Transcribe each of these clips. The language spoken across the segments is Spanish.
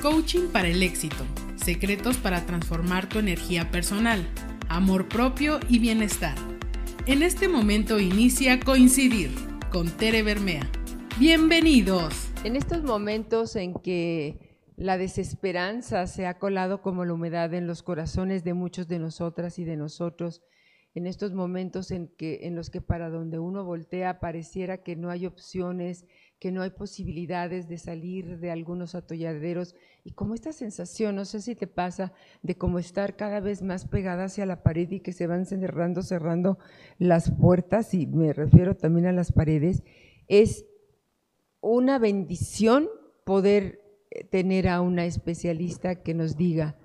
Coaching para el éxito. Secretos para transformar tu energía personal, amor propio y bienestar. En este momento inicia Coincidir con Tere Bermea. Bienvenidos. En estos momentos en que la desesperanza se ha colado como la humedad en los corazones de muchos de nosotras y de nosotros, en estos momentos en, que, en los que para donde uno voltea pareciera que no hay opciones, que no hay posibilidades de salir de algunos atolladeros y como esta sensación, no sé si te pasa, de como estar cada vez más pegada hacia la pared y que se van cerrando, cerrando las puertas, y me refiero también a las paredes, es una bendición poder eh, tener a una especialista que nos diga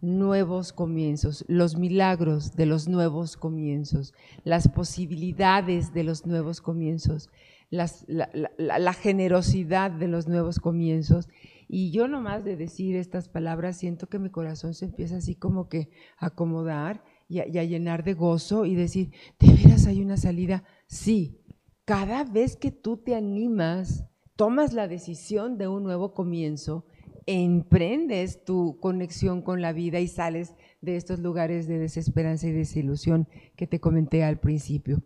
nuevos comienzos, los milagros de los nuevos comienzos, las posibilidades de los nuevos comienzos, la, generosidad de los nuevos comienzos. Y yo nomás de decir estas palabras siento que mi corazón se empieza así como que a acomodar y a, llenar de gozo y decir, ¿de veras hay una salida? Sí, cada vez que tú te animas tomas la decisión de un nuevo comienzo, emprendes tu conexión con la vida y sales de estos lugares de desesperanza y desilusión que te comenté al principio.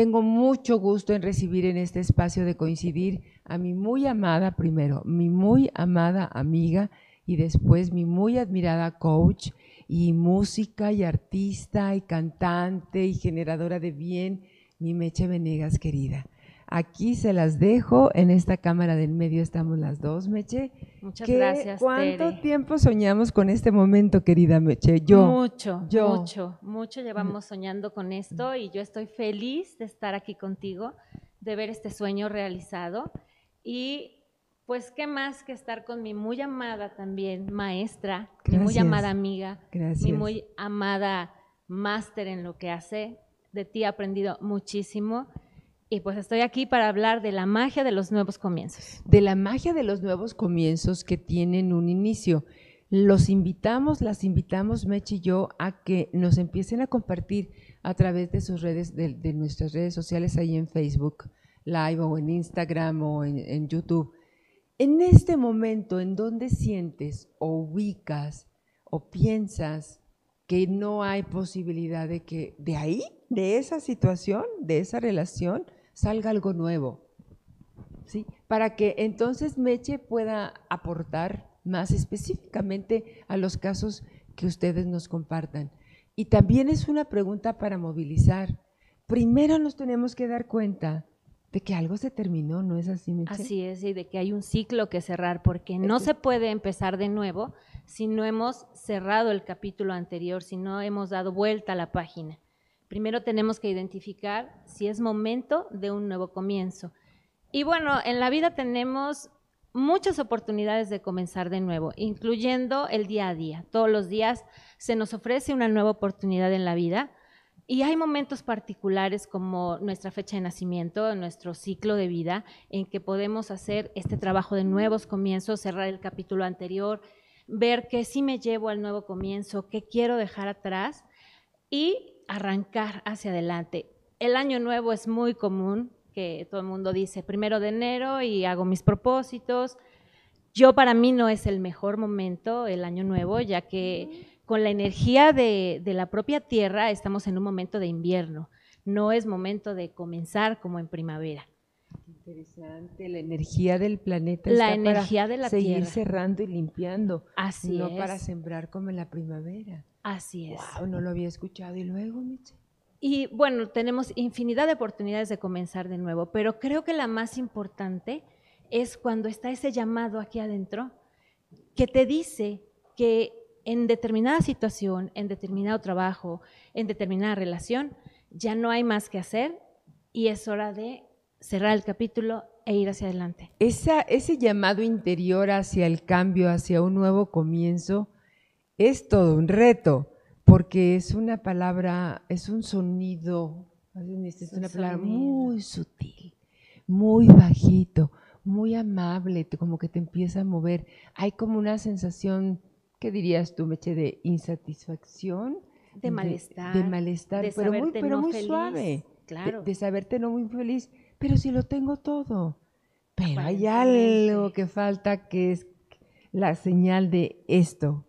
Tengo mucho gusto en recibir en este espacio de coincidir a mi muy amada, primero, mi muy amada amiga y después mi muy admirada coach y música y artista y cantante y generadora de bien, mi Meche Venegas querida. Aquí se las dejo, en esta cámara del medio estamos las dos, Meche. Muchas gracias. ¿Cuánto tiempo soñamos con este momento, querida Meche? Yo. Mucho, yo. mucho, mucho llevamos soñando con esto y yo estoy feliz de estar aquí contigo, de ver este sueño realizado y pues qué más que estar con mi muy amada también maestra, mi muy amada amiga, mi muy amada máster en lo que hace. De ti he aprendido muchísimo y pues estoy aquí para hablar de la magia de los nuevos comienzos. De la magia de los nuevos comienzos que tienen un inicio. Los invitamos, las invitamos, Mechi y yo, a que nos empiecen a compartir a través de sus redes, de, nuestras redes sociales ahí en Facebook Live o en Instagram o en, en YouTube. En este momento, ¿en donde sientes o ubicas o piensas que no hay posibilidad de que de ahí, de esa situación, de esa relación, salga algo nuevo. ¿sí? Para que entonces Meche pueda aportar más específicamente a los casos que ustedes nos compartan. Y también es una pregunta para movilizar. Primero nos tenemos que dar cuenta de que algo se terminó, ¿no es así, Meche? Así es, y de que hay un ciclo que cerrar, porque no se puede empezar de nuevo si no hemos cerrado el capítulo anterior, si no hemos dado vuelta a la página. Primero tenemos que identificar si es momento de un nuevo comienzo. Y bueno, en la vida tenemos muchas oportunidades de comenzar de nuevo, incluyendo el día a día. Todos los días se nos ofrece una nueva oportunidad en la vida y hay momentos particulares como nuestra fecha de nacimiento, nuestro ciclo de vida, en que podemos hacer este trabajo de nuevos comienzos, cerrar el capítulo anterior, ver qué sí me llevo al nuevo comienzo, qué quiero dejar atrás y arrancar hacia adelante. El año nuevo es muy común que todo el mundo dice primero de enero y hago mis propósitos. Yo para mí no es el mejor momento el año nuevo, ya que con la energía de, la propia tierra estamos en un momento de invierno. No es momento de comenzar como en primavera. Interesante, la energía del planeta. La energía de la seguir cerrando y limpiando. Así no para sembrar como en la primavera. Así es. Wow, no lo había escuchado. ¿Y luego, Miche? Y bueno, tenemos infinidad de oportunidades de comenzar de nuevo, pero creo que la más importante es cuando está ese llamado aquí adentro que te dice que en determinada situación, en determinado trabajo, en determinada relación, ya no hay más que hacer y es hora de cerrar el capítulo e ir hacia adelante. Esa, ese llamado interior hacia el cambio, hacia un nuevo comienzo, es todo un reto, porque es una palabra, es un sonido, es una palabra muy sutil, muy bajito, muy amable, como que te empieza a mover. Hay como una sensación, ¿qué dirías tú, Meche, de insatisfacción? De malestar. De, malestar, pero muy, pero muy suave. Claro. De, saberte no muy feliz, pero si lo tengo todo. Pero hay algo que falta que es la señal de esto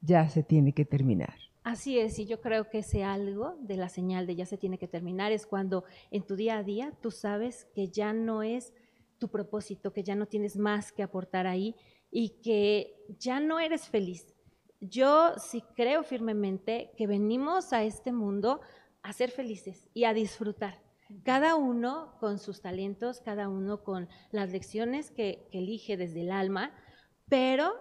ya se tiene que terminar. Así es, y yo creo que ese algo de la señal de ya se tiene que terminar es cuando en tu día a día tú sabes que ya no es tu propósito, que ya no tienes más que aportar ahí y que ya no eres feliz. Yo sí creo firmemente que venimos a este mundo a ser felices y a disfrutar. Cada uno con sus talentos, cada uno con las lecciones que, elige desde el alma, pero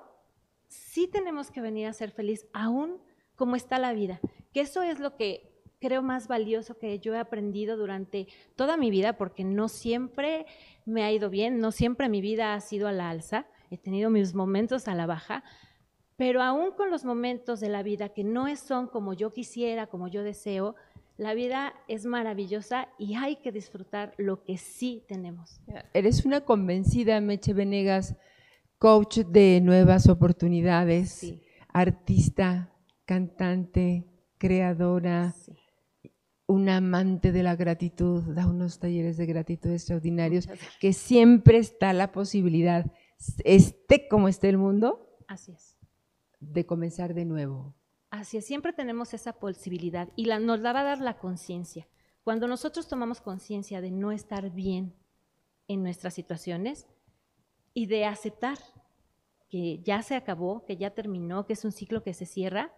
sí tenemos que venir a ser feliz aún como está la vida, que eso es lo que creo más valioso que yo he aprendido durante toda mi vida, porque no siempre me ha ido bien, no siempre mi vida ha sido a la alza, he tenido mis momentos a la baja, pero aún con los momentos de la vida que no son como yo quisiera, como yo deseo, la vida es maravillosa y hay que disfrutar lo que sí tenemos. Eres una convencida, Meche Venegas, coach de nuevas oportunidades, artista, cantante, creadora, una amante de la gratitud, da unos talleres de gratitud extraordinarios, que siempre está la posibilidad, esté como esté el mundo, Así es. de comenzar de nuevo. Es, siempre tenemos esa posibilidad y la, nos la va a dar la conciencia. Cuando nosotros tomamos conciencia de no estar bien en nuestras situaciones y de aceptar que ya se acabó, que ya terminó, que es un ciclo que se cierra,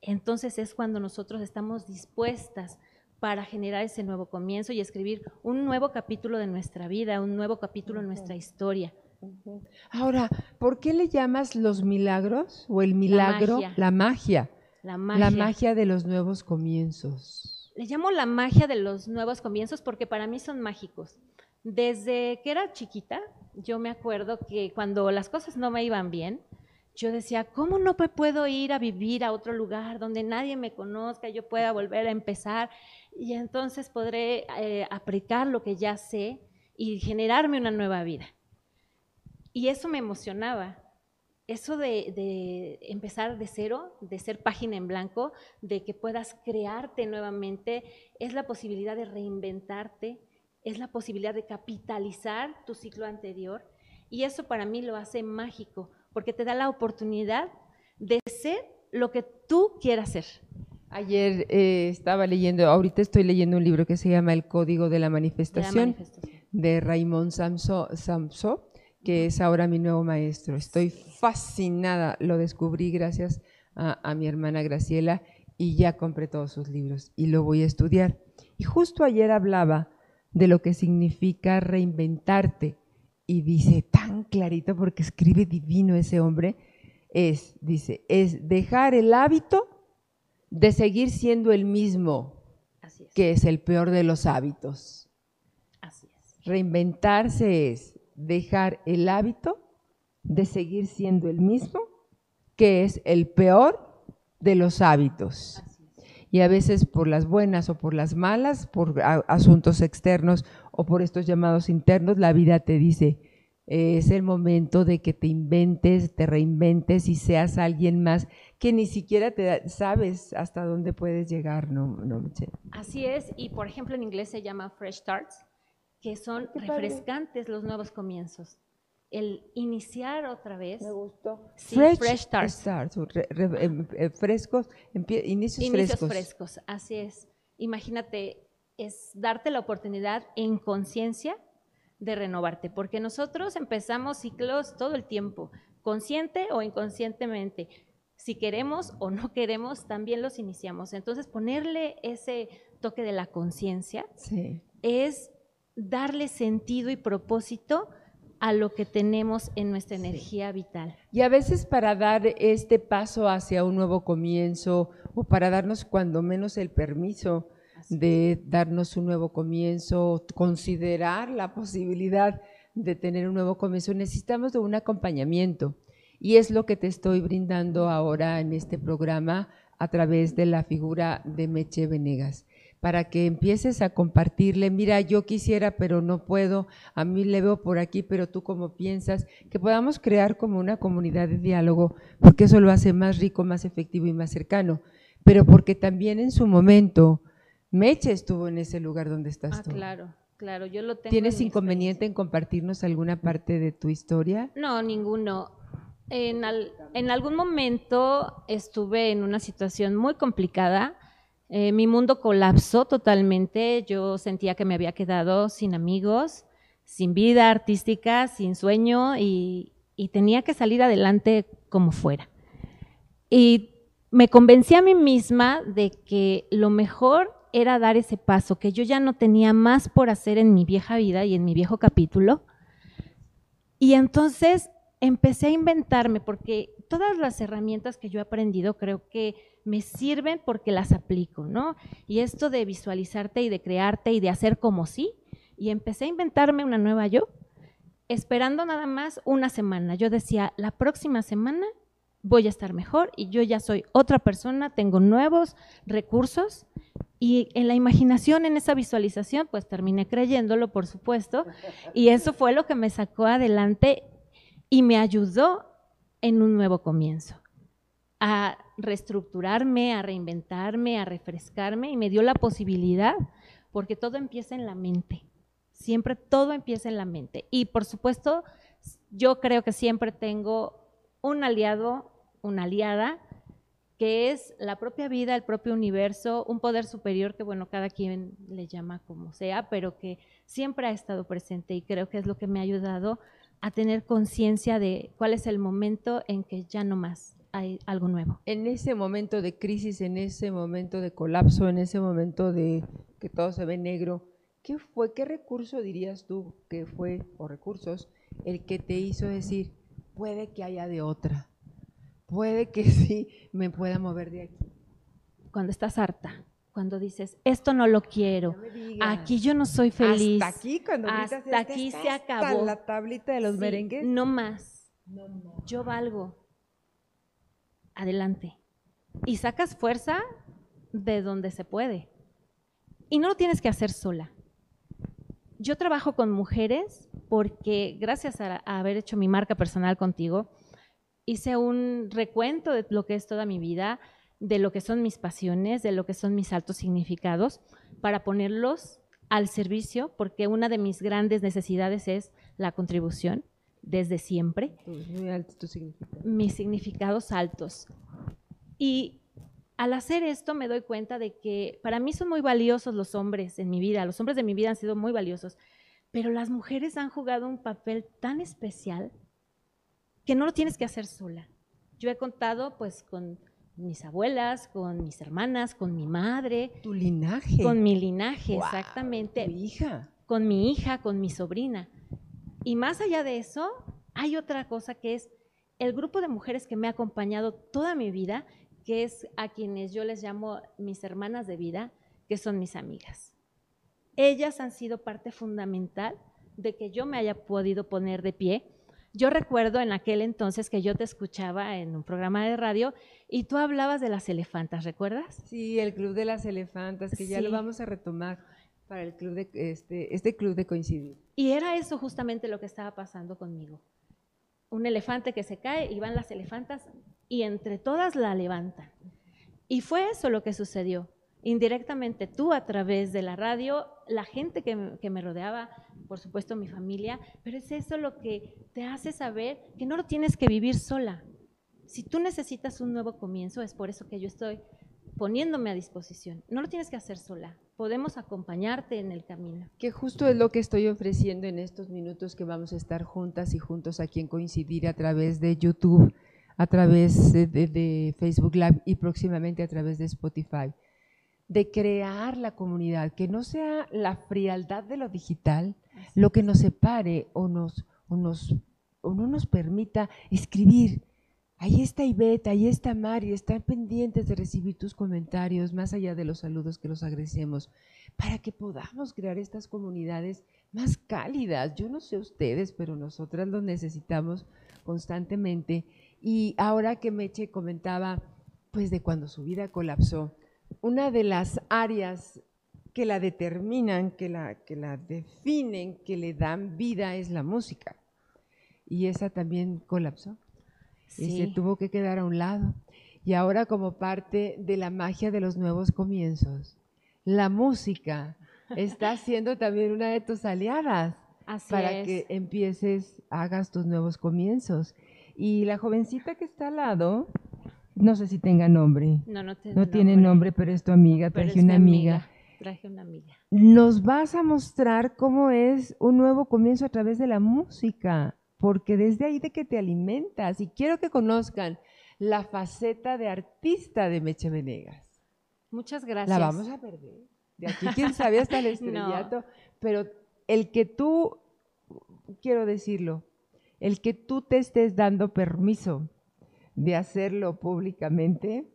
entonces es cuando nosotros estamos dispuestas para generar ese nuevo comienzo y escribir un nuevo capítulo de nuestra vida, un nuevo capítulo en nuestra historia. Ahora, ¿por qué le llamas los milagros o el milagro? La magia. La magia. La magia. de los nuevos comienzos. Le llamo la magia de los nuevos comienzos porque para mí son mágicos. Desde que era chiquita, yo me acuerdo que cuando las cosas no me iban bien, yo decía, ¿cómo no puedo ir a vivir a otro lugar donde nadie me conozca, yo pueda volver a empezar y entonces podré eh, aplicar lo que ya sé y generarme una nueva vida? Y eso me emocionaba. Eso de, empezar de cero, de ser página en blanco, de que puedas crearte nuevamente, es la posibilidad de reinventarte, es la posibilidad de capitalizar tu ciclo anterior. Y eso para mí lo hace mágico, porque te da la oportunidad de ser lo que tú quieras ser. Ayer eh, estaba leyendo, ahorita estoy leyendo un libro que se llama El Código de la Manifestación, de, Raymond Samso, Samso, que es ahora mi nuevo maestro. Estoy fascinada, lo descubrí gracias a, a mi hermana Graciela y ya compré todos sus libros y lo voy a estudiar. Y justo ayer hablaba de lo que significa reinventarte y dice tan clarito porque escribe divino ese hombre, es, dice, es dejar el hábito de seguir siendo el mismo, que es el peor de los hábitos. Así es. Reinventarse es dejar el hábito de seguir siendo el mismo, que es el peor de los hábitos. Y a veces por las buenas o por las malas, por asuntos externos o por estos llamados internos, la vida te dice, es el momento de que te inventes, te reinventes y seas alguien más que ni siquiera te sabes hasta dónde puedes llegar, ¿no, no Así es, y por ejemplo en inglés se llama fresh starts, que son refrescantes los nuevos comienzos. El iniciar otra vez. Me gustó. fresh, starts. Em, eh, frescos, inicios, inicios frescos, así es. Imagínate, es darte la oportunidad en conciencia de renovarte, porque nosotros empezamos ciclos todo el tiempo, consciente o inconscientemente. Si queremos o no queremos, también los iniciamos. Entonces, ponerle ese toque de la conciencia es darle sentido y propósito a lo que tenemos en nuestra energía vital. Y a veces para dar este paso hacia un nuevo comienzo o para darnos cuando menos el permiso de darnos un nuevo comienzo, considerar la posibilidad de tener un nuevo comienzo, necesitamos de un acompañamiento. Y es lo que te estoy brindando ahora en este programa a través de la figura de Meche Venegas, para que empieces a compartirle, mira, yo quisiera, pero no puedo, a mí le veo por aquí, pero tú cómo piensas, que podamos crear como una comunidad de diálogo, porque eso lo hace más rico, más efectivo y más cercano, pero porque también en su momento Meche estuvo en ese lugar donde estás ah, Claro, claro, yo lo tengo. ¿Tienes inconveniente en compartirnos alguna parte de tu historia? No, ninguno. En, en algún momento estuve en una situación muy complicada. Eh, mi mundo colapsó totalmente. Yo sentía que me había quedado sin amigos, sin vida artística, sin sueño y, y tenía que salir adelante como fuera. Y me convencí a mí misma de que lo mejor era dar ese paso, que yo ya no tenía más por hacer en mi vieja vida y en mi viejo capítulo. Y entonces empecé a inventarme, porque todas las herramientas que yo he aprendido creo que me sirven porque las aplico, ¿no? Y esto de visualizarte y de crearte y de hacer como sí, y empecé a inventarme una nueva yo, esperando nada más una semana. Yo decía, la próxima semana voy a estar mejor y yo ya soy otra persona, tengo nuevos recursos y en la imaginación, en esa visualización, pues terminé creyéndolo, por supuesto, y eso fue lo que me sacó adelante y me ayudó en un nuevo comienzo, a reestructurarme, a reinventarme, a refrescarme y me dio la posibilidad, porque todo empieza en la mente, siempre todo empieza en la mente. Y por supuesto, yo creo que siempre tengo un aliado, una aliada, que es la propia vida, el propio universo, un poder superior que, bueno, cada quien le llama como sea, pero que siempre ha estado presente y creo que es lo que me ha ayudado a tener conciencia de cuál es el momento en que ya no más hay algo nuevo. En ese momento de crisis, en ese momento de colapso, en ese momento de que todo se ve negro, ¿qué fue, qué recurso dirías tú que fue, o recursos, el que te hizo decir, puede que haya de otra, puede que sí me pueda mover de aquí? Cuando estás harta, cuando dices, esto no lo quiero, aquí yo no soy feliz. Hasta aquí, cuando hasta aquí se acabó. la tablita de los merengues. No más. Yo valgo. Adelante. Y sacas fuerza de donde se puede. Y no lo tienes que hacer sola. Yo trabajo con mujeres porque gracias a haber hecho mi marca personal contigo, hice un recuento de lo que es toda mi vida, de lo que son mis pasiones, de lo que son mis altos significados, para ponerlos al servicio, porque una de mis grandes necesidades es la contribución desde siempre. Muy alto tu significado. Mis significados altos. Y al hacer esto me doy cuenta de que para mí son muy valiosos los hombres en mi vida, los hombres de mi vida han sido muy valiosos, pero las mujeres han jugado un papel tan especial que no lo tienes que hacer sola. Yo he contado pues con mis abuelas, con mis hermanas, con mi madre. Tu linaje. Con mi linaje, exactamente. Tu hija. Con mi hija, con mi sobrina. Y más allá de eso, hay otra cosa que es el grupo de mujeres que me ha acompañado toda mi vida, que es a quienes yo les llamo mis hermanas de vida, que son mis amigas. Ellas han sido parte fundamental de que yo me haya podido poner de pie yo recuerdo en aquel entonces que yo te escuchaba en un programa de radio y tú hablabas de las elefantas, ¿recuerdas? Sí, el Club de las Elefantas, que ya lo vamos a retomar para el club de este, este club de coincidir. Y era eso justamente lo que estaba pasando conmigo. Un elefante que se cae y van las elefantas y entre todas la levantan. Y fue eso lo que sucedió indirectamente tú a través de la radio, la gente que, me rodeaba, por supuesto mi familia, pero es eso lo que te hace saber que no lo tienes que vivir sola. Si tú necesitas un nuevo comienzo, es por eso que yo estoy poniéndome a disposición. No lo tienes que hacer sola, podemos acompañarte en el camino. Que justo es lo que estoy ofreciendo en estos minutos que vamos a estar juntas y juntos aquí en Coincidir a través de YouTube, a través de, de Facebook Live y próximamente a través de Spotify de crear la comunidad, que no sea la frialdad de lo digital lo que nos separe o, nos, o, nos, o no nos permita escribir. Ahí está Ivette, ahí está Mari, están pendientes de recibir tus comentarios, más allá de los saludos que los agradecemos, para que podamos crear estas comunidades más cálidas. Yo no sé ustedes, pero nosotras lo necesitamos constantemente. Y ahora que Meche comentaba, pues de cuando su vida colapsó, una de las áreas que la determinan, que la, que la definen, que le dan vida es la música. Y esa también colapsó. Y se tuvo que quedar a un lado. Y ahora como parte de la magia de los nuevos comienzos, la música está siendo también una de tus aliadas para que empieces, hagas tus nuevos comienzos. Y la jovencita que está al lado, no sé si tenga nombre. No, no, tiene, No tiene nombre, pero es tu amiga, pero traje una amiga. Traje una amiga. Nos vas a mostrar cómo es un nuevo comienzo a través de la música, porque desde ahí de que te alimentas y quiero que conozcan la faceta de artista de Meche Venegas. Muchas gracias. La vamos a perder. De aquí, quién sabe, hasta el estrellato. Pero el que tú, quiero decirlo, el que tú te estés dando permiso de hacerlo públicamente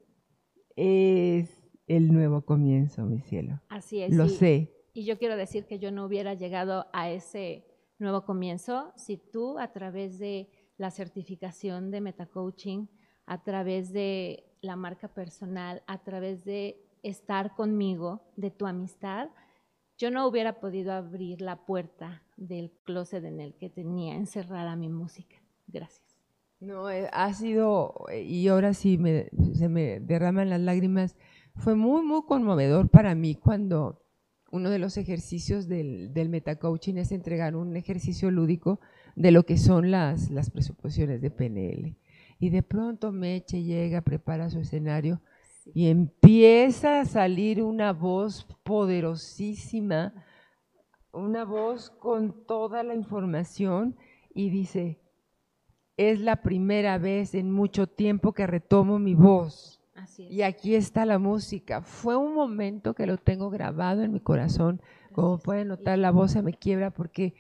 es el nuevo comienzo, mi cielo. Así es. Lo sé. Y yo quiero decir que yo no hubiera llegado a ese nuevo comienzo si tú a través de la certificación de metacoaching, a través de la marca personal, a través de estar conmigo, de tu amistad, yo no hubiera podido abrir la puerta del closet en el que tenía encerrada mi música. Gracias. No, eh, ha sido, eh, y ahora sí me- se me derraman las lágrimas, fue muy, muy conmovedor para mí cuando uno de los ejercicios del, del metacoaching es entregar un ejercicio lúdico de lo que son las, las presuposiciones de PNL. Y de pronto Meche llega, prepara su escenario y empieza a salir una voz poderosísima, una voz con toda la información y dice, es la primera vez en mucho tiempo que retomo mi voz. Así es. Y aquí está la música. Fue un momento que lo tengo grabado en mi corazón. Como pueden notar, la voz se me quiebra porque,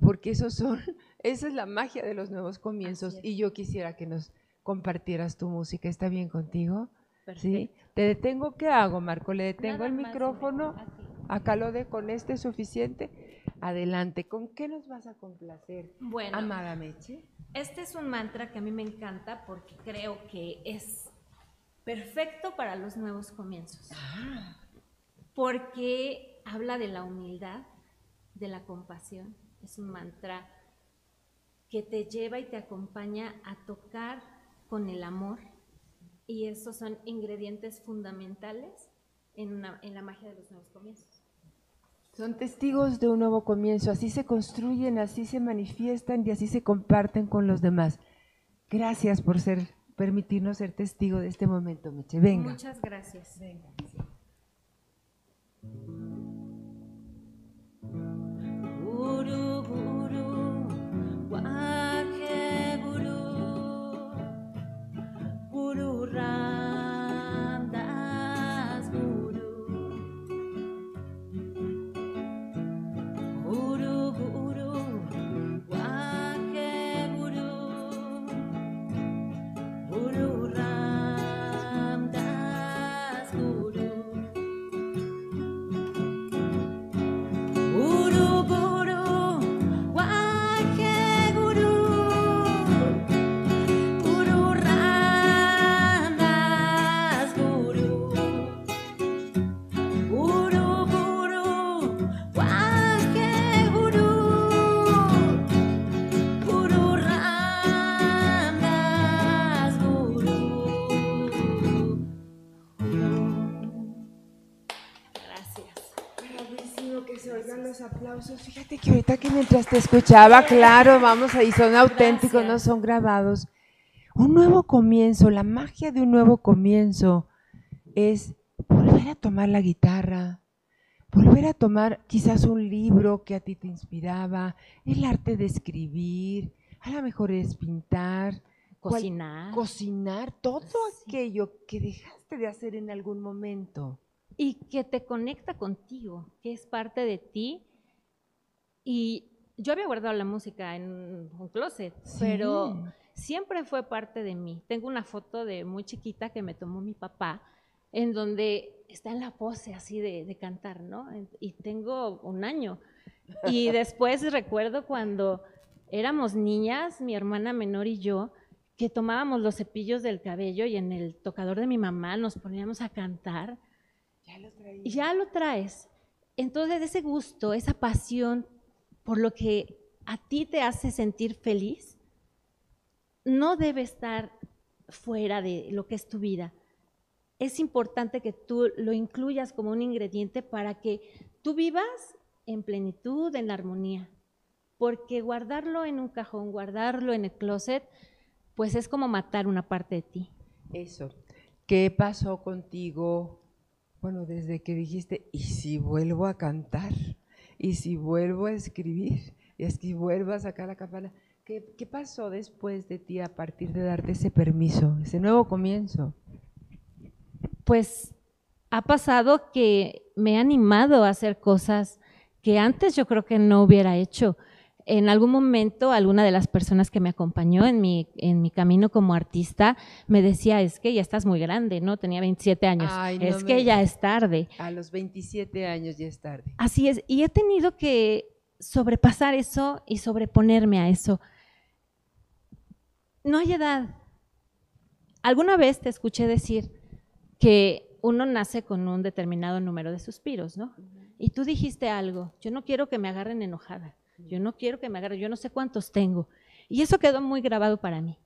porque esos son, esa es la magia de los nuevos comienzos. Y yo quisiera que nos compartieras tu música. ¿Está bien contigo? ¿Sí? Perfecto. ¿Te detengo? ¿Qué hago, Marco? ¿Le detengo Nada el micrófono? Acá lo de con este es suficiente. Adelante. ¿Con qué nos vas a complacer, Bueno, amada Meche? Este es un mantra que a mí me encanta porque creo que es perfecto para los nuevos comienzos. Porque habla de la humildad, de la compasión. Es un mantra que te lleva y te acompaña a tocar con el amor. Y esos son ingredientes fundamentales en, una- en la magia de los nuevos comienzos. Son testigos de un nuevo comienzo, así se construyen, así se manifiestan y así se comparten con los demás. Gracias por ser, permitirnos ser testigo de este momento, Meche. Venga. Muchas gracias. Guru Que mientras te escuchaba, claro, vamos ahí, son auténticos, no Gracias. son grabados. Un nuevo comienzo, la magia de un nuevo comienzo es volver a tomar la guitarra, volver a tomar quizás un libro que a ti te inspiraba, el arte de escribir, a lo mejor es pintar, cual- Cocinar. cocinar, todo Sí. aquello que dejaste de hacer en algún momento. y que te conecta contigo, que es parte de ti. Y yo había guardado la música en un closet, pero siempre fue parte de mí. Tengo una foto de muy chiquita que me tomó mi papá, en donde está en la pose así de, de cantar, ¿no? Y tengo un año. Y después recuerdo cuando éramos niñas, mi hermana menor y yo, que tomábamos los cepillos del cabello y en el tocador de mi mamá nos poníamos a cantar Ya lo traía. y ya lo traes. Entonces ese gusto, esa pasión por lo que a ti te hace sentir feliz, no debe estar fuera de lo que es tu vida. Es importante que tú lo incluyas como un ingrediente para que tú vivas en plenitud, en armonía. Porque guardarlo en un cajón, guardarlo en el closet, pues es como matar una parte de ti. Eso. ¿Qué pasó contigo? Bueno, desde que dijiste, ¿y si vuelvo a cantar? ¿Y si vuelvo a escribir? ¿Y si vuelvo a sacar la campana? ¿Qué, ¿Qué pasó después de ti a partir de darte ese permiso, ese nuevo comienzo? Pues ha pasado que me ha animado a hacer cosas que antes yo creo que no hubiera hecho en algún momento alguna de las personas que me acompañó en mi, en mi camino como artista me decía, es que ya estás muy grande, ¿no? Tenía 27 años, es que ya es tarde. A los 27 años ya es tarde. Así es, y he tenido que sobrepasar eso y sobreponerme a eso. No hay edad. Alguna vez te escuché decir que uno nace con un determinado número de suspiros, ¿no? Y tú dijiste algo, yo no quiero que me agarren enojada yo no quiero que me agarre, yo no sé cuántos tengo. Y eso quedó muy grabado para mí.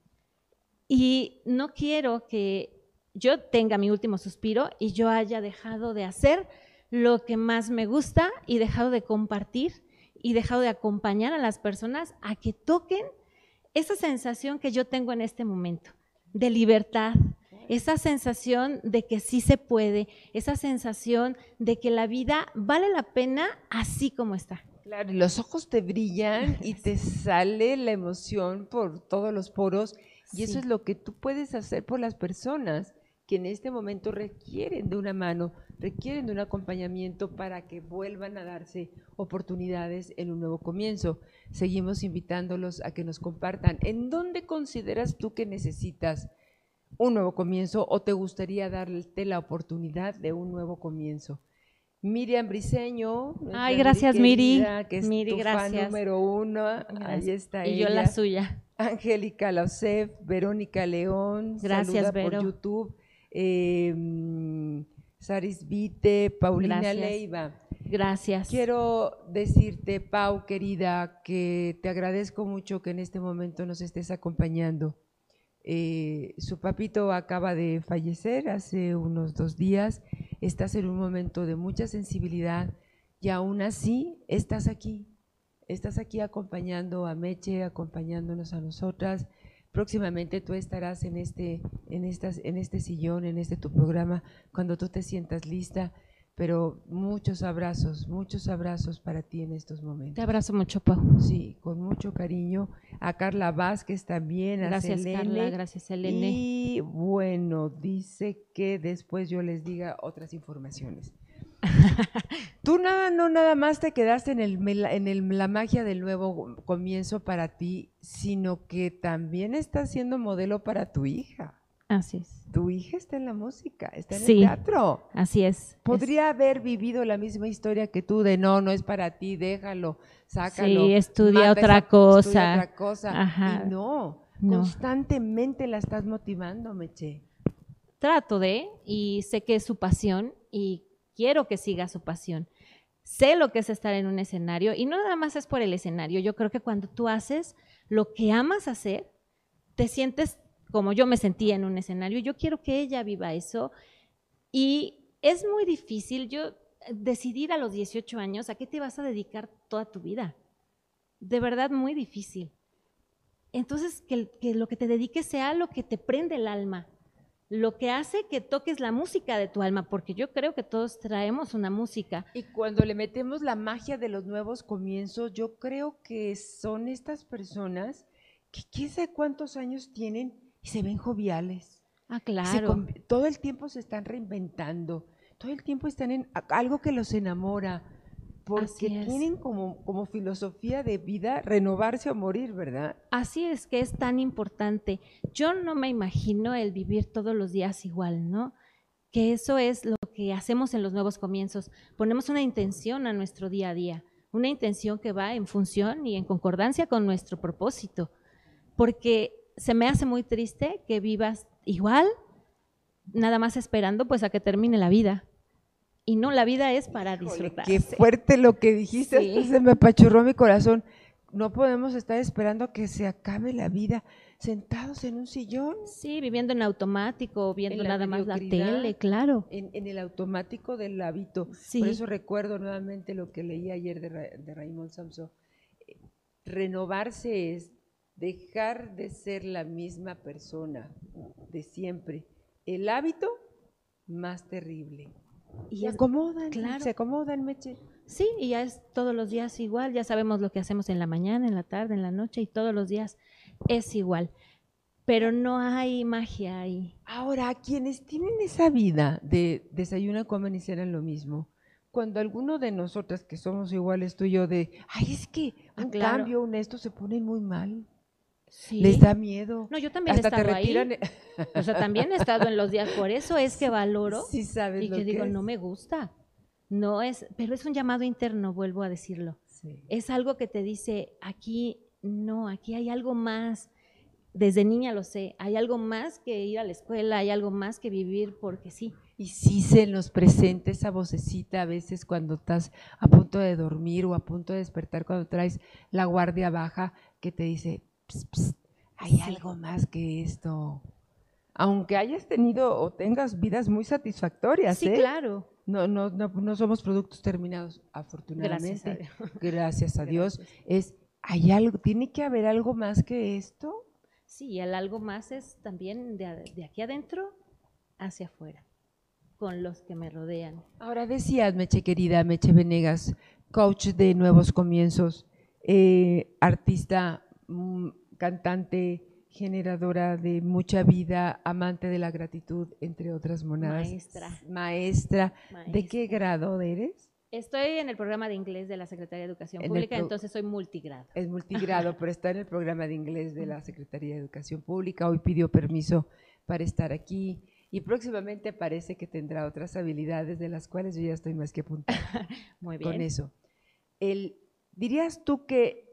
Y no quiero que yo tenga mi último suspiro y yo haya dejado de hacer lo que más me gusta y dejado de compartir y dejado de acompañar a las personas a que toquen esa sensación que yo tengo en este momento, de libertad, esa sensación de que sí se puede, esa sensación de que la vida vale la pena así como está. Claro, y los ojos te brillan y te sale la emoción por todos los poros y eso es lo que tú puedes hacer por las personas que en este momento requieren de una mano, requieren de un acompañamiento para que vuelvan a darse oportunidades en un nuevo comienzo. Seguimos invitándolos a que nos compartan. ¿En dónde consideras tú que necesitas un nuevo comienzo o te gustaría darte la oportunidad de un nuevo comienzo? Miriam Briseño. Ay, gracias, Miri. Que es Miri, tu gracias. fan número uno. Ahí está y yo la suya. Angélica Lausef, Verónica León. Gracias, Vero. por YouTube. Eh, Saris Vite, Paulina Leiva. Gracias. Quiero decirte, Pau, querida, que te agradezco mucho que en este momento nos estés acompañando. Eh, su papito acaba de fallecer hace unos dos días, estás en un momento de mucha sensibilidad y aún así estás aquí, estás aquí acompañando a Meche, acompañándonos a nosotras. Próximamente tú estarás en este, en, estas, en este sillón, en este tu programa, cuando tú te sientas lista pero muchos abrazos, muchos abrazos para ti en estos momentos. Te abrazo mucho, Pau. Sí, con mucho cariño. A Carla Vázquez también, gracias, a Carla, gracias, Selene. Y bueno, dice que después yo les diga otras informaciones. Tú nada, no nada más te quedaste en, el, en el, la magia del nuevo comienzo para ti, sino que también estás siendo modelo para tu hija. Así es. Tu hija está en la música, está en el teatro. Así es. Podría haber vivido la misma historia que tú de no, no es para ti, déjalo, sácalo. Sí, estudia otra cosa. Estudia otra cosa. Ajá. Y no, constantemente la estás motivando, Meche. Trato de, y sé que es su pasión, y quiero que siga su pasión. Sé lo que es estar en un escenario, y no nada más es por el escenario. Yo creo que cuando tú haces lo que amas hacer, te sientes como yo me sentía en un escenario. Yo quiero que ella viva eso. Y es muy difícil yo eh, decidir a los 18 años a qué te vas a dedicar toda tu vida. De verdad, muy difícil. Entonces, que, que lo que te dediques sea lo que te prende el alma, lo que hace que toques la música de tu alma, porque yo creo que todos traemos una música. Y cuando le metemos la magia de los nuevos comienzos, yo creo que son estas personas que quién sabe cuántos años tienen y se ven joviales. Ah, claro. todo el tiempo se están reinventando, todo el tiempo están en algo que los enamora, porque tienen como, como filosofía de vida renovarse o morir, ¿verdad? Así es que es tan importante. Yo no me imagino el vivir todos los días igual, ¿no? Que eso es lo que hacemos en los nuevos comienzos. Ponemos una intención a nuestro día a día, una intención que va en función y en concordancia con nuestro propósito. Porque se me hace muy triste que vivas igual, nada más esperando pues a que termine la vida. Y no, la vida es para disfrutar. Qué fuerte lo que dijiste, se me apachurró mi corazón. No podemos estar esperando que se acabe la vida sentados en un sillón. Sí, viviendo en automático, viendo nada más la tele, claro. En, el automático del hábito. Por eso recuerdo nuevamente lo que leí ayer de, de Raymond Samson. Eh, renovarse es dejar de ser la misma persona de siempre. El hábito más terrible. Y se acomodan, claro. se acomodan, Meche. Sí, y ya es todos los días igual, ya sabemos lo que hacemos en la mañana, en la tarde, en la noche y todos los días es igual. Pero no hay magia ahí. Ahora, quienes tienen esa vida de desayuno, comen y cenan lo mismo, cuando alguno de nosotras que somos iguales tú y yo de, ay, es que un ah, cambio, un esto, se pone muy mal. Les da miedo. No, yo también he estado ahí. O sea, también he estado en los días, por eso es que valoro sí, sabes y que, digo, no me gusta. No es, pero es un llamado interno, vuelvo a decirlo. Es algo que te dice, aquí no, aquí hay algo más. Desde niña lo sé, hay algo más que ir a la escuela, hay algo más que vivir porque sí. Y sí se nos presenta esa vocecita a veces cuando estás a punto de dormir o a punto de despertar, cuando traes la guardia baja, que te dice, hay algo más que esto. Aunque hayas tenido o tengas vidas muy satisfactorias. Sí, ¿eh? claro. No, no, no, no, somos productos terminados, afortunadamente. Gracias a Dios. Es, hay algo, tiene que haber algo más que esto. Sí, el algo más es también de, de aquí adentro hacia afuera, con los que me rodean. Ahora decías, Meche querida, Meche Venegas, coach de nuevos comienzos, eh, artista mm, cantante, generadora de mucha vida, amante de la gratitud, entre otras monadas. Maestra. Maestra. ¿De qué grado eres? Estoy en el programa de inglés de la Secretaría de Educación Pública, entonces soy multigrado. Es multigrado, pero está en el programa de inglés de la Secretaría de Educación Pública. Hoy pidió permiso para estar aquí y próximamente parece que tendrá otras habilidades de las cuales yo ya estoy más que apuntada Muy bien. con eso. El, ¿Dirías tú que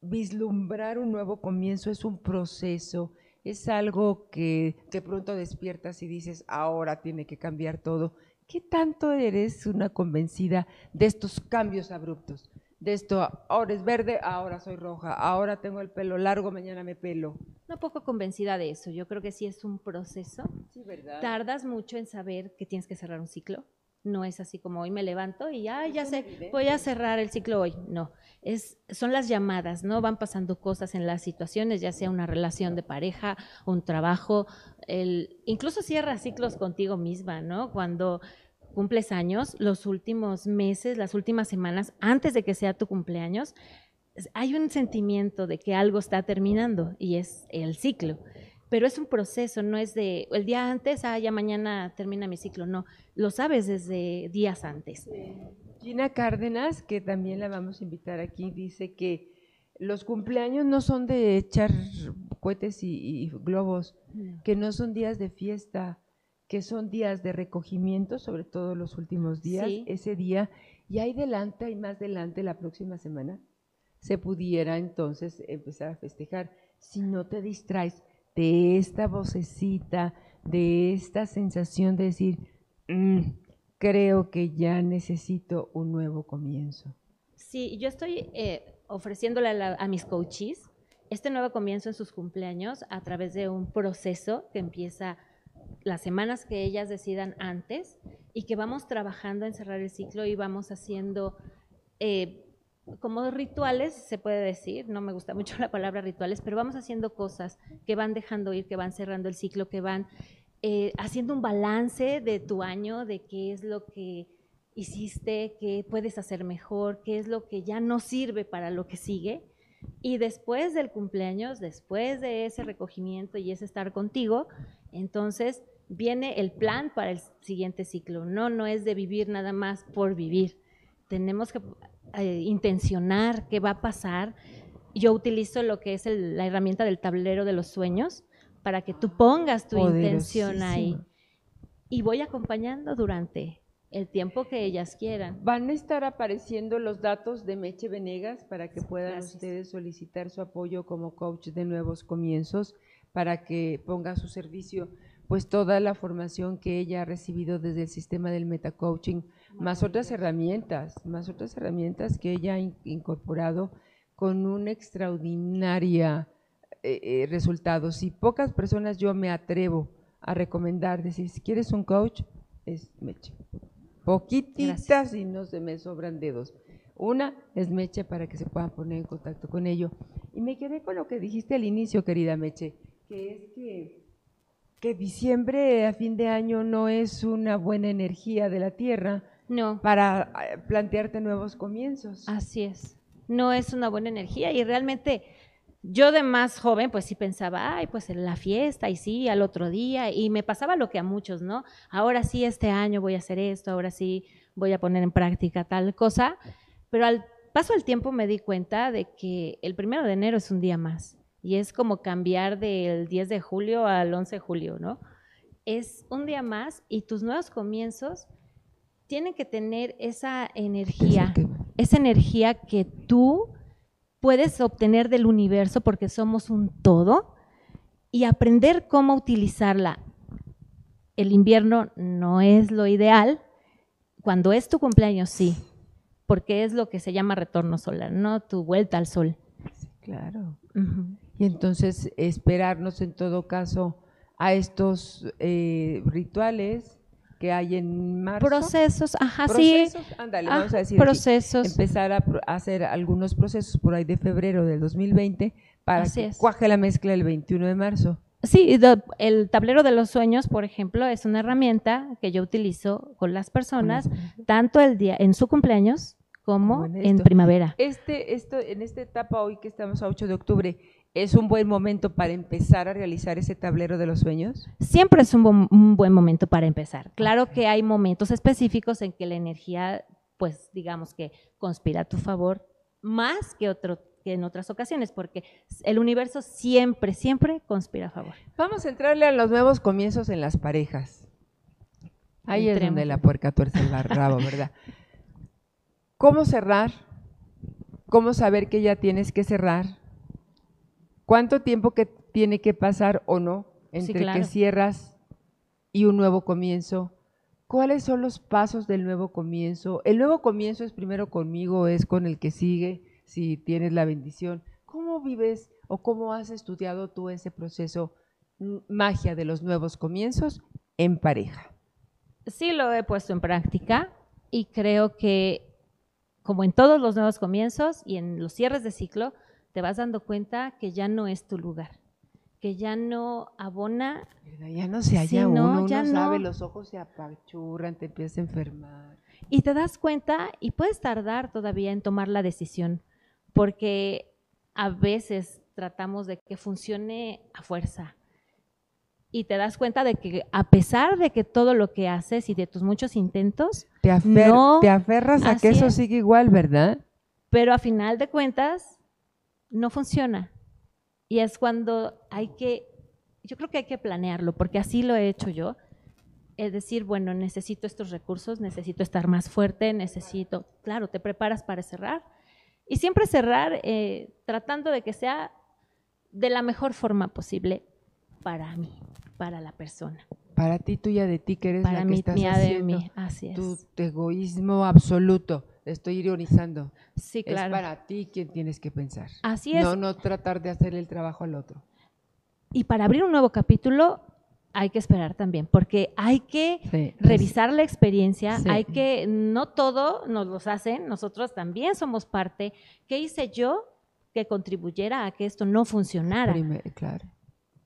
vislumbrar un nuevo comienzo es un proceso, es algo que de pronto despiertas y dices, ahora tiene que cambiar todo. ¿Qué tanto eres una convencida de estos cambios abruptos? De esto, ahora es verde, ahora soy roja, ahora tengo el pelo largo, mañana me pelo. No poco convencida de eso, yo creo que sí es un proceso. Sí, ¿verdad? Tardas mucho en saber que tienes que cerrar un ciclo no es así como hoy me levanto y ya, ya sé, voy a cerrar el ciclo hoy. No, es, son las llamadas, ¿no? Van pasando cosas en las situaciones, ya sea una relación de pareja, un trabajo, el, incluso cierra ciclos contigo misma, ¿no? Cuando cumples años, los últimos meses, las últimas semanas, antes de que sea tu cumpleaños, hay un sentimiento de que algo está terminando y es el ciclo pero es un proceso, no es de el día antes, ah, ya mañana termina mi ciclo, no, lo sabes desde días antes. Gina Cárdenas, que también la vamos a invitar aquí, dice que los cumpleaños no son de echar cohetes y, globos, que no son días de fiesta, que son días de recogimiento, sobre todo los últimos días, ese día, y ahí delante y más adelante la próxima semana se pudiera entonces empezar a festejar. Si no te distraes, de esta vocecita, de esta sensación de decir, mm, creo que ya necesito un nuevo comienzo. Sí, yo estoy eh, ofreciéndole a, mis coaches este nuevo comienzo en sus cumpleaños a través de un proceso que empieza las semanas que ellas decidan antes y que vamos trabajando en cerrar el ciclo y vamos haciendo eh, como rituales, se puede decir, no me gusta mucho la palabra rituales, pero vamos haciendo cosas que van dejando ir, que van cerrando el ciclo, que van eh, haciendo un balance de tu año, de qué es lo que hiciste, qué puedes hacer mejor, qué es lo que ya no sirve para lo que sigue. Y después del cumpleaños, después de ese recogimiento y ese estar contigo, entonces viene el plan para el siguiente ciclo. No, no es de vivir nada más por vivir. Tenemos que eh, intencionar qué va a pasar. Yo utilizo lo que es la herramienta del tablero de los sueños para que tú pongas tu intención ahí. Y voy acompañando durante el tiempo que ellas quieran. Van a estar apareciendo los datos de Meche Venegas para que puedan ustedes solicitar su apoyo como coach de nuevos comienzos, para que ponga a su servicio pues toda la formación que ella ha recibido desde el sistema del metacoaching más otras herramientas, más otras herramientas que ella ha incorporado con un extraordinario eh, eh, resultado. Si pocas personas yo me atrevo a recomendar, decir, si quieres un coach, es Meche. Poquititas y no se me sobran dedos. Una es Meche para que se puedan poner en contacto con ello. Y me quedé con lo que dijiste al inicio, querida Meche, que es que, que diciembre a fin de año no es una buena energía de la Tierra No, para eh, plantearte nuevos comienzos. así es. No es una buena energía y realmente yo de más joven pues sí pensaba, ay, pues en la fiesta y sí, al otro día y me pasaba lo que a muchos, ¿no? Ahora sí, este año voy a hacer esto, ahora sí voy a poner en práctica tal cosa, pero al paso del tiempo me di cuenta de que el primero de enero es un día más y es como cambiar del 10 de julio al 11 de julio, ¿no? Es un día más y tus nuevos comienzos tienen que tener esa energía, que- esa energía que tú puedes obtener del universo porque somos un todo y aprender cómo utilizarla. El invierno no es lo ideal, cuando es tu cumpleaños sí, porque es lo que se llama retorno solar, no tu vuelta al sol. Claro. Y entonces esperarnos en todo caso a estos eh, rituales que hay en marzo. Procesos, ajá, sí. Procesos, ándale, Ah, vamos a decir así. procesos. empezar a, hacer algunos procesos por ahí de febrero del 2020 para Así que es. cuaje la mezcla el 21 de marzo. Sí, el tablero de los sueños, por ejemplo, es una herramienta que yo utilizo con las personas, tanto el día en su cumpleaños como en primavera. Este, esto, en esta etapa hoy que estamos a 8 de octubre, ¿es un buen momento para empezar a realizar ese tablero de los sueños? Siempre es un, buen- un buen momento para empezar. Claro que hay momentos específicos en que la energía, pues digamos que conspira a tu favor más que, otro, que en otras ocasiones, porque el universo siempre, siempre conspira a favor. Vamos a entrarle a los nuevos comienzos en las parejas. Ahí es donde la puerca tuerce el rabo, ¿verdad? ¿Cómo cerrar? ¿Cómo saber que ya tienes que cerrar? ¿Cuánto tiempo que tiene que pasar o no Sí, entre claro. que cierras y un nuevo comienzo? ¿Cuáles son los pasos del nuevo comienzo? El nuevo comienzo es primero conmigo, es con el que sigue, si tienes la bendición. ¿Cómo vives o cómo has estudiado tú ese proceso magia de los nuevos comienzos en pareja? Sí lo he puesto en práctica y creo que como en todos los nuevos comienzos y en los cierres de ciclo, te vas dando cuenta que ya no es tu lugar, que ya no abona. Ya no se halla uno, uno ya sabe, no. los ojos se apachurran, te empiezas a enfermar. y te das cuenta y puedes tardar todavía en tomar la decisión, porque a veces tratamos de que funcione a fuerza. Y te das cuenta de que a pesar de que todo lo que haces y de tus muchos intentos, Te, afer- No, te aferras a que eso es. sigue igual, ¿verdad? pero a final de cuentas no funciona. Y es cuando hay que, yo creo que hay que planearlo, porque así lo he hecho yo. Es decir, bueno, necesito estos recursos, necesito estar más fuerte, necesito, claro, te preparas para cerrar. Y siempre cerrar eh, tratando de que sea de la mejor forma posible para mí, para la persona, Para ti, tuya de ti, que eres para la que mí, estás mía de haciendo mí. Así es. tu egoísmo absoluto. Estoy ironizando. sí, claro. Es para ti quien tienes que pensar. Así es. No, no tratar de hacerle el trabajo al otro. Y para abrir un nuevo capítulo hay que esperar también, porque hay que Sí, revisar la experiencia, Sí. hay que, no todo nos los hacen, nosotros también somos parte. ¿Qué hice yo que contribuyera a que esto no funcionara? Primer- claro.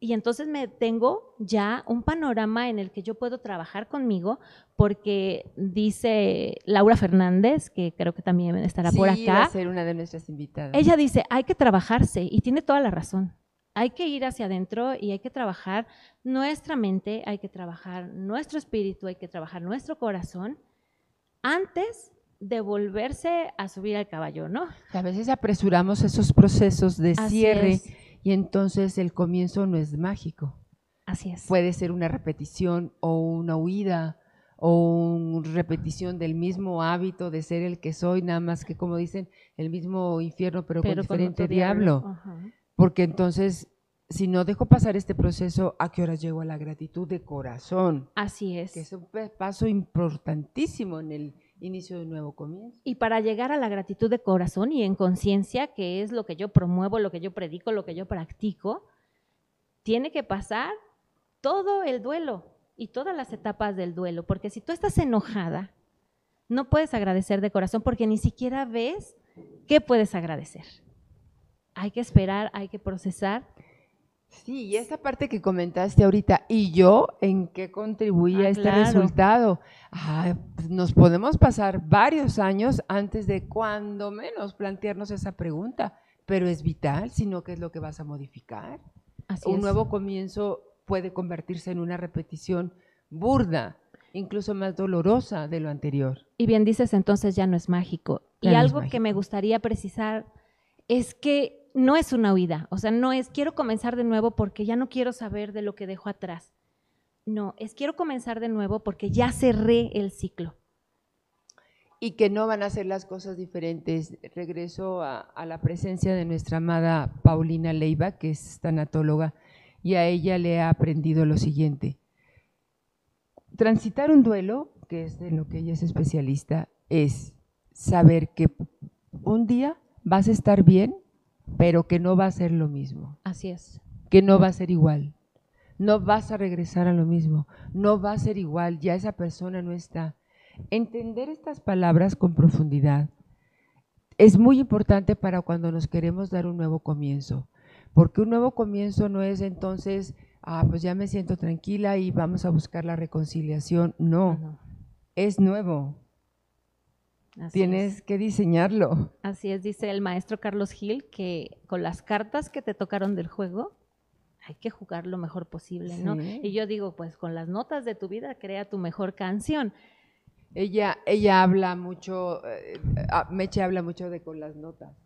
Y entonces me tengo ya un panorama en el que yo puedo trabajar conmigo, porque dice Laura Fernández, que creo que también estará por Sí, va a acá, ser una de nuestras invitadas. ella dice, hay que trabajarse y tiene toda la razón. Hay que ir hacia adentro y hay que trabajar nuestra mente, hay que trabajar nuestro espíritu, hay que trabajar nuestro corazón antes de volverse a subir al caballo, ¿no? A veces apresuramos esos procesos de Así cierre es. Y entonces el comienzo no es mágico. Así es. Puede ser una repetición o una huida o una repetición del mismo hábito de ser el que soy, nada más que como dicen, el mismo infierno pero, Pero con diferente diablo. Ajá. Porque entonces, si no dejo pasar este proceso, ¿a qué horas llego a la gratitud de corazón? Así es. Que es un paso importantísimo en el inicio de un nuevo comienzo. Y para llegar a la gratitud de corazón y en conciencia, que es lo que yo promuevo, lo que yo predico, lo que yo practico, tiene que pasar todo el duelo y todas las etapas del duelo, porque si tú estás enojada, no puedes agradecer de corazón porque ni siquiera ves qué puedes agradecer. Hay que esperar, hay que procesar. Sí, y esa parte que comentaste ahorita, ¿y yo en qué contribuía Ah, a este claro. resultado? Ah, pues nos podemos pasar varios años antes de cuando menos plantearnos esa pregunta, pero es vital, sino qué es lo que vas a modificar. Así Un es. nuevo comienzo puede convertirse en una repetición burda, incluso más dolorosa de lo anterior. Y bien dices, entonces ya no es mágico. Ya y no algo que me gustaría precisar es que no es una huida, o sea, no es quiero comenzar de nuevo porque ya no quiero saber de lo que dejo atrás. No, es quiero comenzar de nuevo porque ya cerré el ciclo. y que no van a hacer las cosas diferentes. Regreso a, a la presencia de nuestra amada Paulina Leiva, que es tanatóloga, y a ella le he aprendido lo siguiente. Transitar un duelo, que es de lo que ella es especialista, es saber que un día vas a estar bien, pero que no va a ser lo mismo Así es. que no va a ser igual. No vas a regresar a lo mismo. No va a ser igual. Ya esa persona no está. Entender estas palabras con profundidad es muy importante para cuando nos queremos dar un nuevo comienzo. Porque un nuevo comienzo no es entonces, ah, pues ya me siento tranquila y vamos a buscar la reconciliación. No, Ujú. es nuevo. Así Tienes es. que diseñarlo. Así es, dice el maestro Carlos Gil, que con las cartas que te tocaron del juego, hay que jugar lo mejor posible, ¿no? Sí. Y yo digo, pues con las notas de tu vida, crea tu mejor canción. Ella, ella habla mucho, eh, ah, Meche habla mucho de con las notas.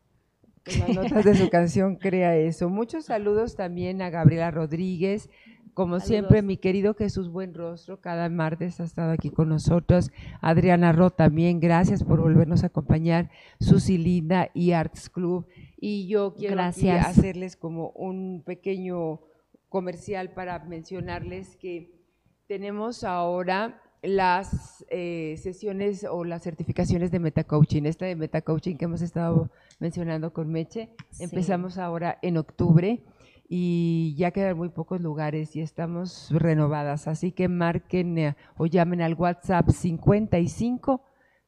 Con las notas de su canción crea eso. Muchos saludos también a Gabriela Rodríguez. Como siempre, mi querido Jesús Buen Rostro, cada martes ha estado aquí con nosotros. Adriana Ro también, gracias por volvernos a acompañar. Susi Linda y Arts Club. Y yo quiero Gracias. hacerles como un pequeño comercial para mencionarles que tenemos ahora las eh, sesiones o las certificaciones de metacoaching. Esta de metacoaching que hemos estado mencionando con Meche, Sí. empezamos ahora en octubre y ya quedan muy pocos lugares y estamos renovadas. Así que marquen eh, o llamen al WhatsApp 55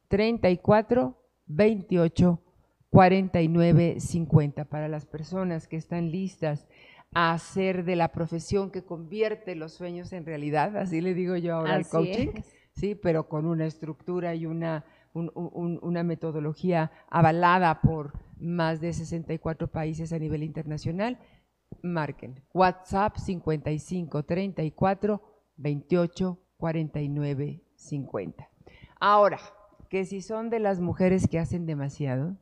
34 28 49 50 para las personas que están listas a hacer de la profesión que convierte los sueños en realidad, así le digo yo ahora al coaching, es. sí, pero con una estructura y una, un- un- una metodología avalada por más de 64 países a nivel internacional, marquen WhatsApp 55 34 28 49 50. Ahora, que si son de las mujeres que hacen demasiado,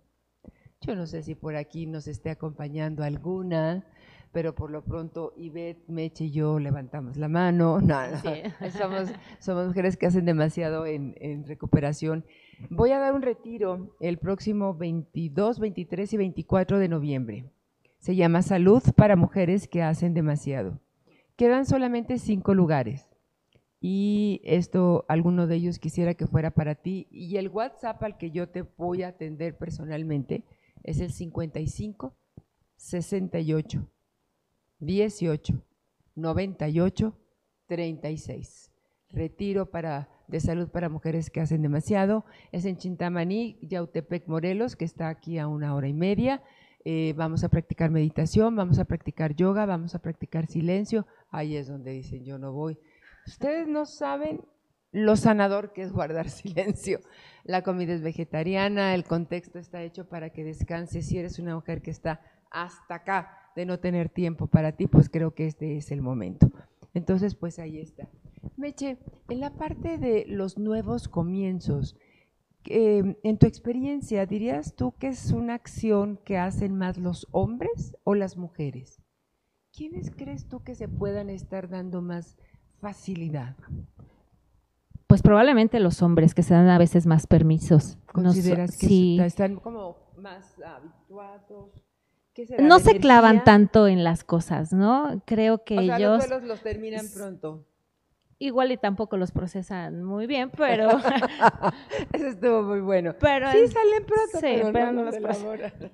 yo no sé si por aquí nos esté acompañando alguna, pero por lo pronto Ivette, Meche y yo levantamos la mano. No, no, Sí. somos, somos mujeres que hacen demasiado en, en recuperación. Voy a dar un retiro el próximo 22, 23 y 24 de noviembre. Se llama Salud para Mujeres que hacen demasiado. Quedan solamente cinco lugares. Y esto, alguno de ellos quisiera que fuera para ti. Y el WhatsApp al que yo te voy a atender personalmente es el 55 68 18 98 36. Retiro para, de salud para mujeres que hacen demasiado. Es en Chintamani, Yautepec, Morelos, que está aquí a una hora y media. Eh, vamos a practicar meditación, vamos a practicar yoga, vamos a practicar silencio. Ahí es donde dicen yo no voy. Ustedes no saben lo sanador que es guardar silencio. La comida es vegetariana, el contexto está hecho para que descanses. Si eres una mujer que está hasta acá de no tener tiempo para ti, pues creo que este es el momento. Entonces, pues ahí está. Meche, en la parte de los nuevos comienzos, eh, en tu experiencia, ¿dirías tú que es una acción que hacen más los hombres o las mujeres? ¿Quiénes crees tú que se puedan estar dando más facilidad? Pues probablemente los hombres que se dan a veces más permisos. ¿Consideras que sí. están como más habituados? ¿Qué será, no se clavan tanto en las cosas, ¿no? Creo que O sea, ellos los duelos los terminan pronto. Igual y tampoco los procesan muy bien, pero, Eso estuvo muy bueno. pero, Sí, salen pronto, sí, pero, pero no, no los procesan.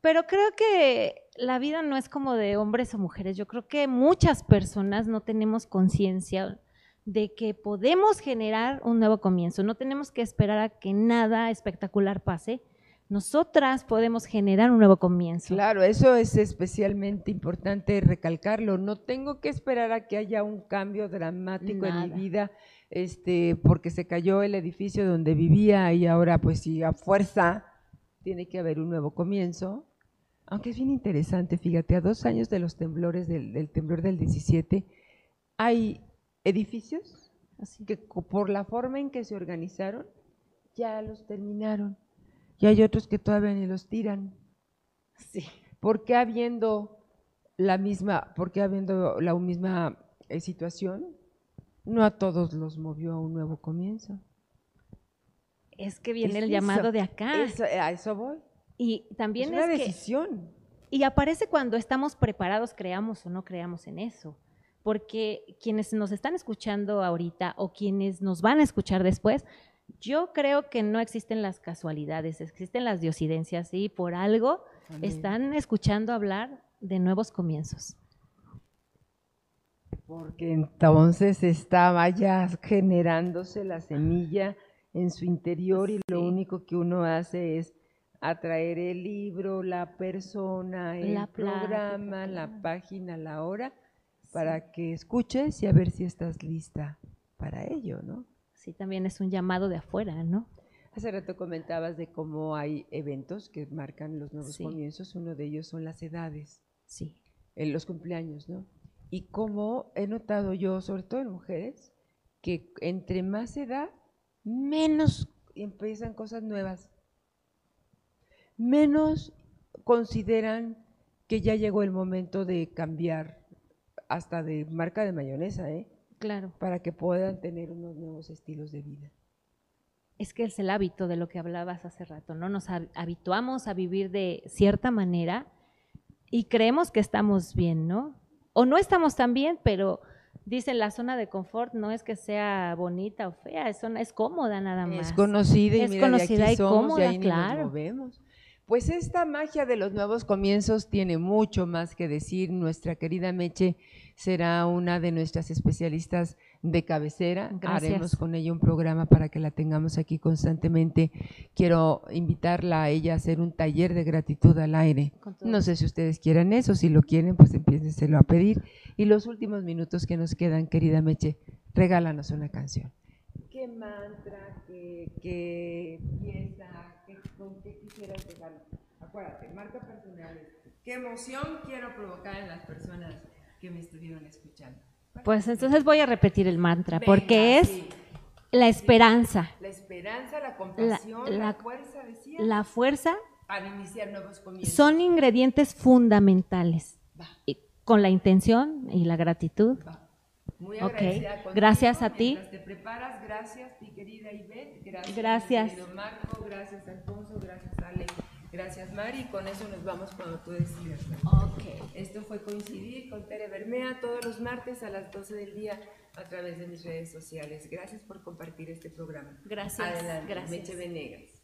pero creo que la vida no es como de hombres o mujeres. Yo creo que muchas personas no tenemos conciencia, de que podemos generar un nuevo comienzo. No tenemos que esperar a que nada espectacular pase. Nosotras podemos generar un nuevo comienzo. Claro, eso es especialmente importante recalcarlo. No tengo que esperar a que haya un cambio dramático en mi vida, este, porque se cayó el edificio donde vivía y ahora, pues, si a fuerza tiene que haber un nuevo comienzo. Aunque es bien interesante, fíjate, a dos años de los temblores del, del temblor del 17, hay edificios así que por la forma en que se organizaron, ya los terminaron. Y hay otros que todavía ni los tiran. Sí. Porque habiendo la misma, porque habiendo la misma eh, situación, no a todos los movió a un nuevo comienzo. Es que viene el llamado de acá. a eso voy. Y también es una decisión. y aparece cuando estamos preparados, creamos o no creamos en eso porque quienes nos están escuchando ahorita o quienes nos van a escuchar después, yo creo que no existen las casualidades, existen las diosidencias y por algo están escuchando hablar de nuevos comienzos. Porque entonces estaba ya generándose la semilla en su interior y lo único que uno hace es atraer el libro, la persona, el programa, la página, la hora para que escuches y a ver si estás lista para ello, ¿no? Sí, también es un llamado de afuera, ¿no? Hace rato comentabas de cómo hay eventos que marcan los nuevos comienzos, uno de ellos son las edades. Sí. En los cumpleaños, ¿no? Y cómo he notado yo, sobre todo en mujeres, que entre más edad, menos empiezan cosas nuevas. Menos consideran que ya llegó el momento de cambiar hasta de marca de mayonesa, ¿eh? Claro. Para que puedan tener unos nuevos estilos de vida. Es que es el hábito de lo que hablabas hace rato, ¿no? Nos habituamos a vivir de cierta manera y creemos que estamos bien, ¿no? O no estamos tan bien, pero dicen la zona de confort no es que sea bonita o fea, es, es cómoda nada más. Es conocida y, es conocida y cómoda, claro. Nos movemos. Pues esta magia de los nuevos comienzos tiene mucho más que decir. Nuestra querida Meche será una de nuestras especialistas de cabecera. Haremos con ella un programa para que la tengamos aquí constantemente. Quiero invitarla a ella a hacer un taller de gratitud al aire. No sé si ustedes quieran eso, si lo quieren, pues empiénselo a pedir. Y los últimos minutos que nos quedan, querida Meche, regálanos una canción. ¿Qué mantra, qué quisieras dejar? Acuérdate, marca personales. ¿Qué emoción quiero provocar en las personas que me estuvieron escuchando? Pues entonces voy a repetir el mantra, porque es la esperanza. La esperanza, la compasión, la, fuerza, decía. La fuerza. Para iniciar nuevos comienzos. Son ingredientes fundamentales. con la intención y la gratitud. Muy agradecida okay. Gracias a ti. Te preparas, gracias mi querida Ivette, gracias, gracias. querido Marco, gracias Alfonso, gracias Ale, gracias Mari, con eso nos vamos cuando tú decidas. Ok. Esto fue Coincidir con Tere Bermea todos los martes a las 12 del día a través de mis redes sociales. Gracias por compartir este programa. Gracias. Adelante, gracias. Meche Venegas.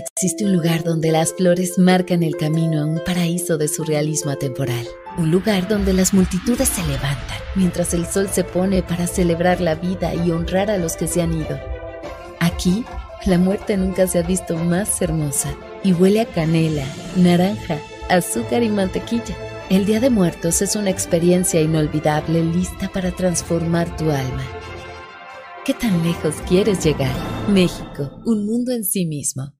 Existe un lugar donde las flores marcan el camino a un paraíso de surrealismo atemporal. Un lugar donde las multitudes se levantan mientras el sol se pone para celebrar la vida y honrar a los que se han ido. Aquí La muerte nunca se ha visto más hermosa y huele a canela, naranja, azúcar y mantequilla. El Día de Muertos es una experiencia inolvidable lista para transformar tu alma. ¿Qué tan lejos quieres llegar? México, un mundo en sí mismo.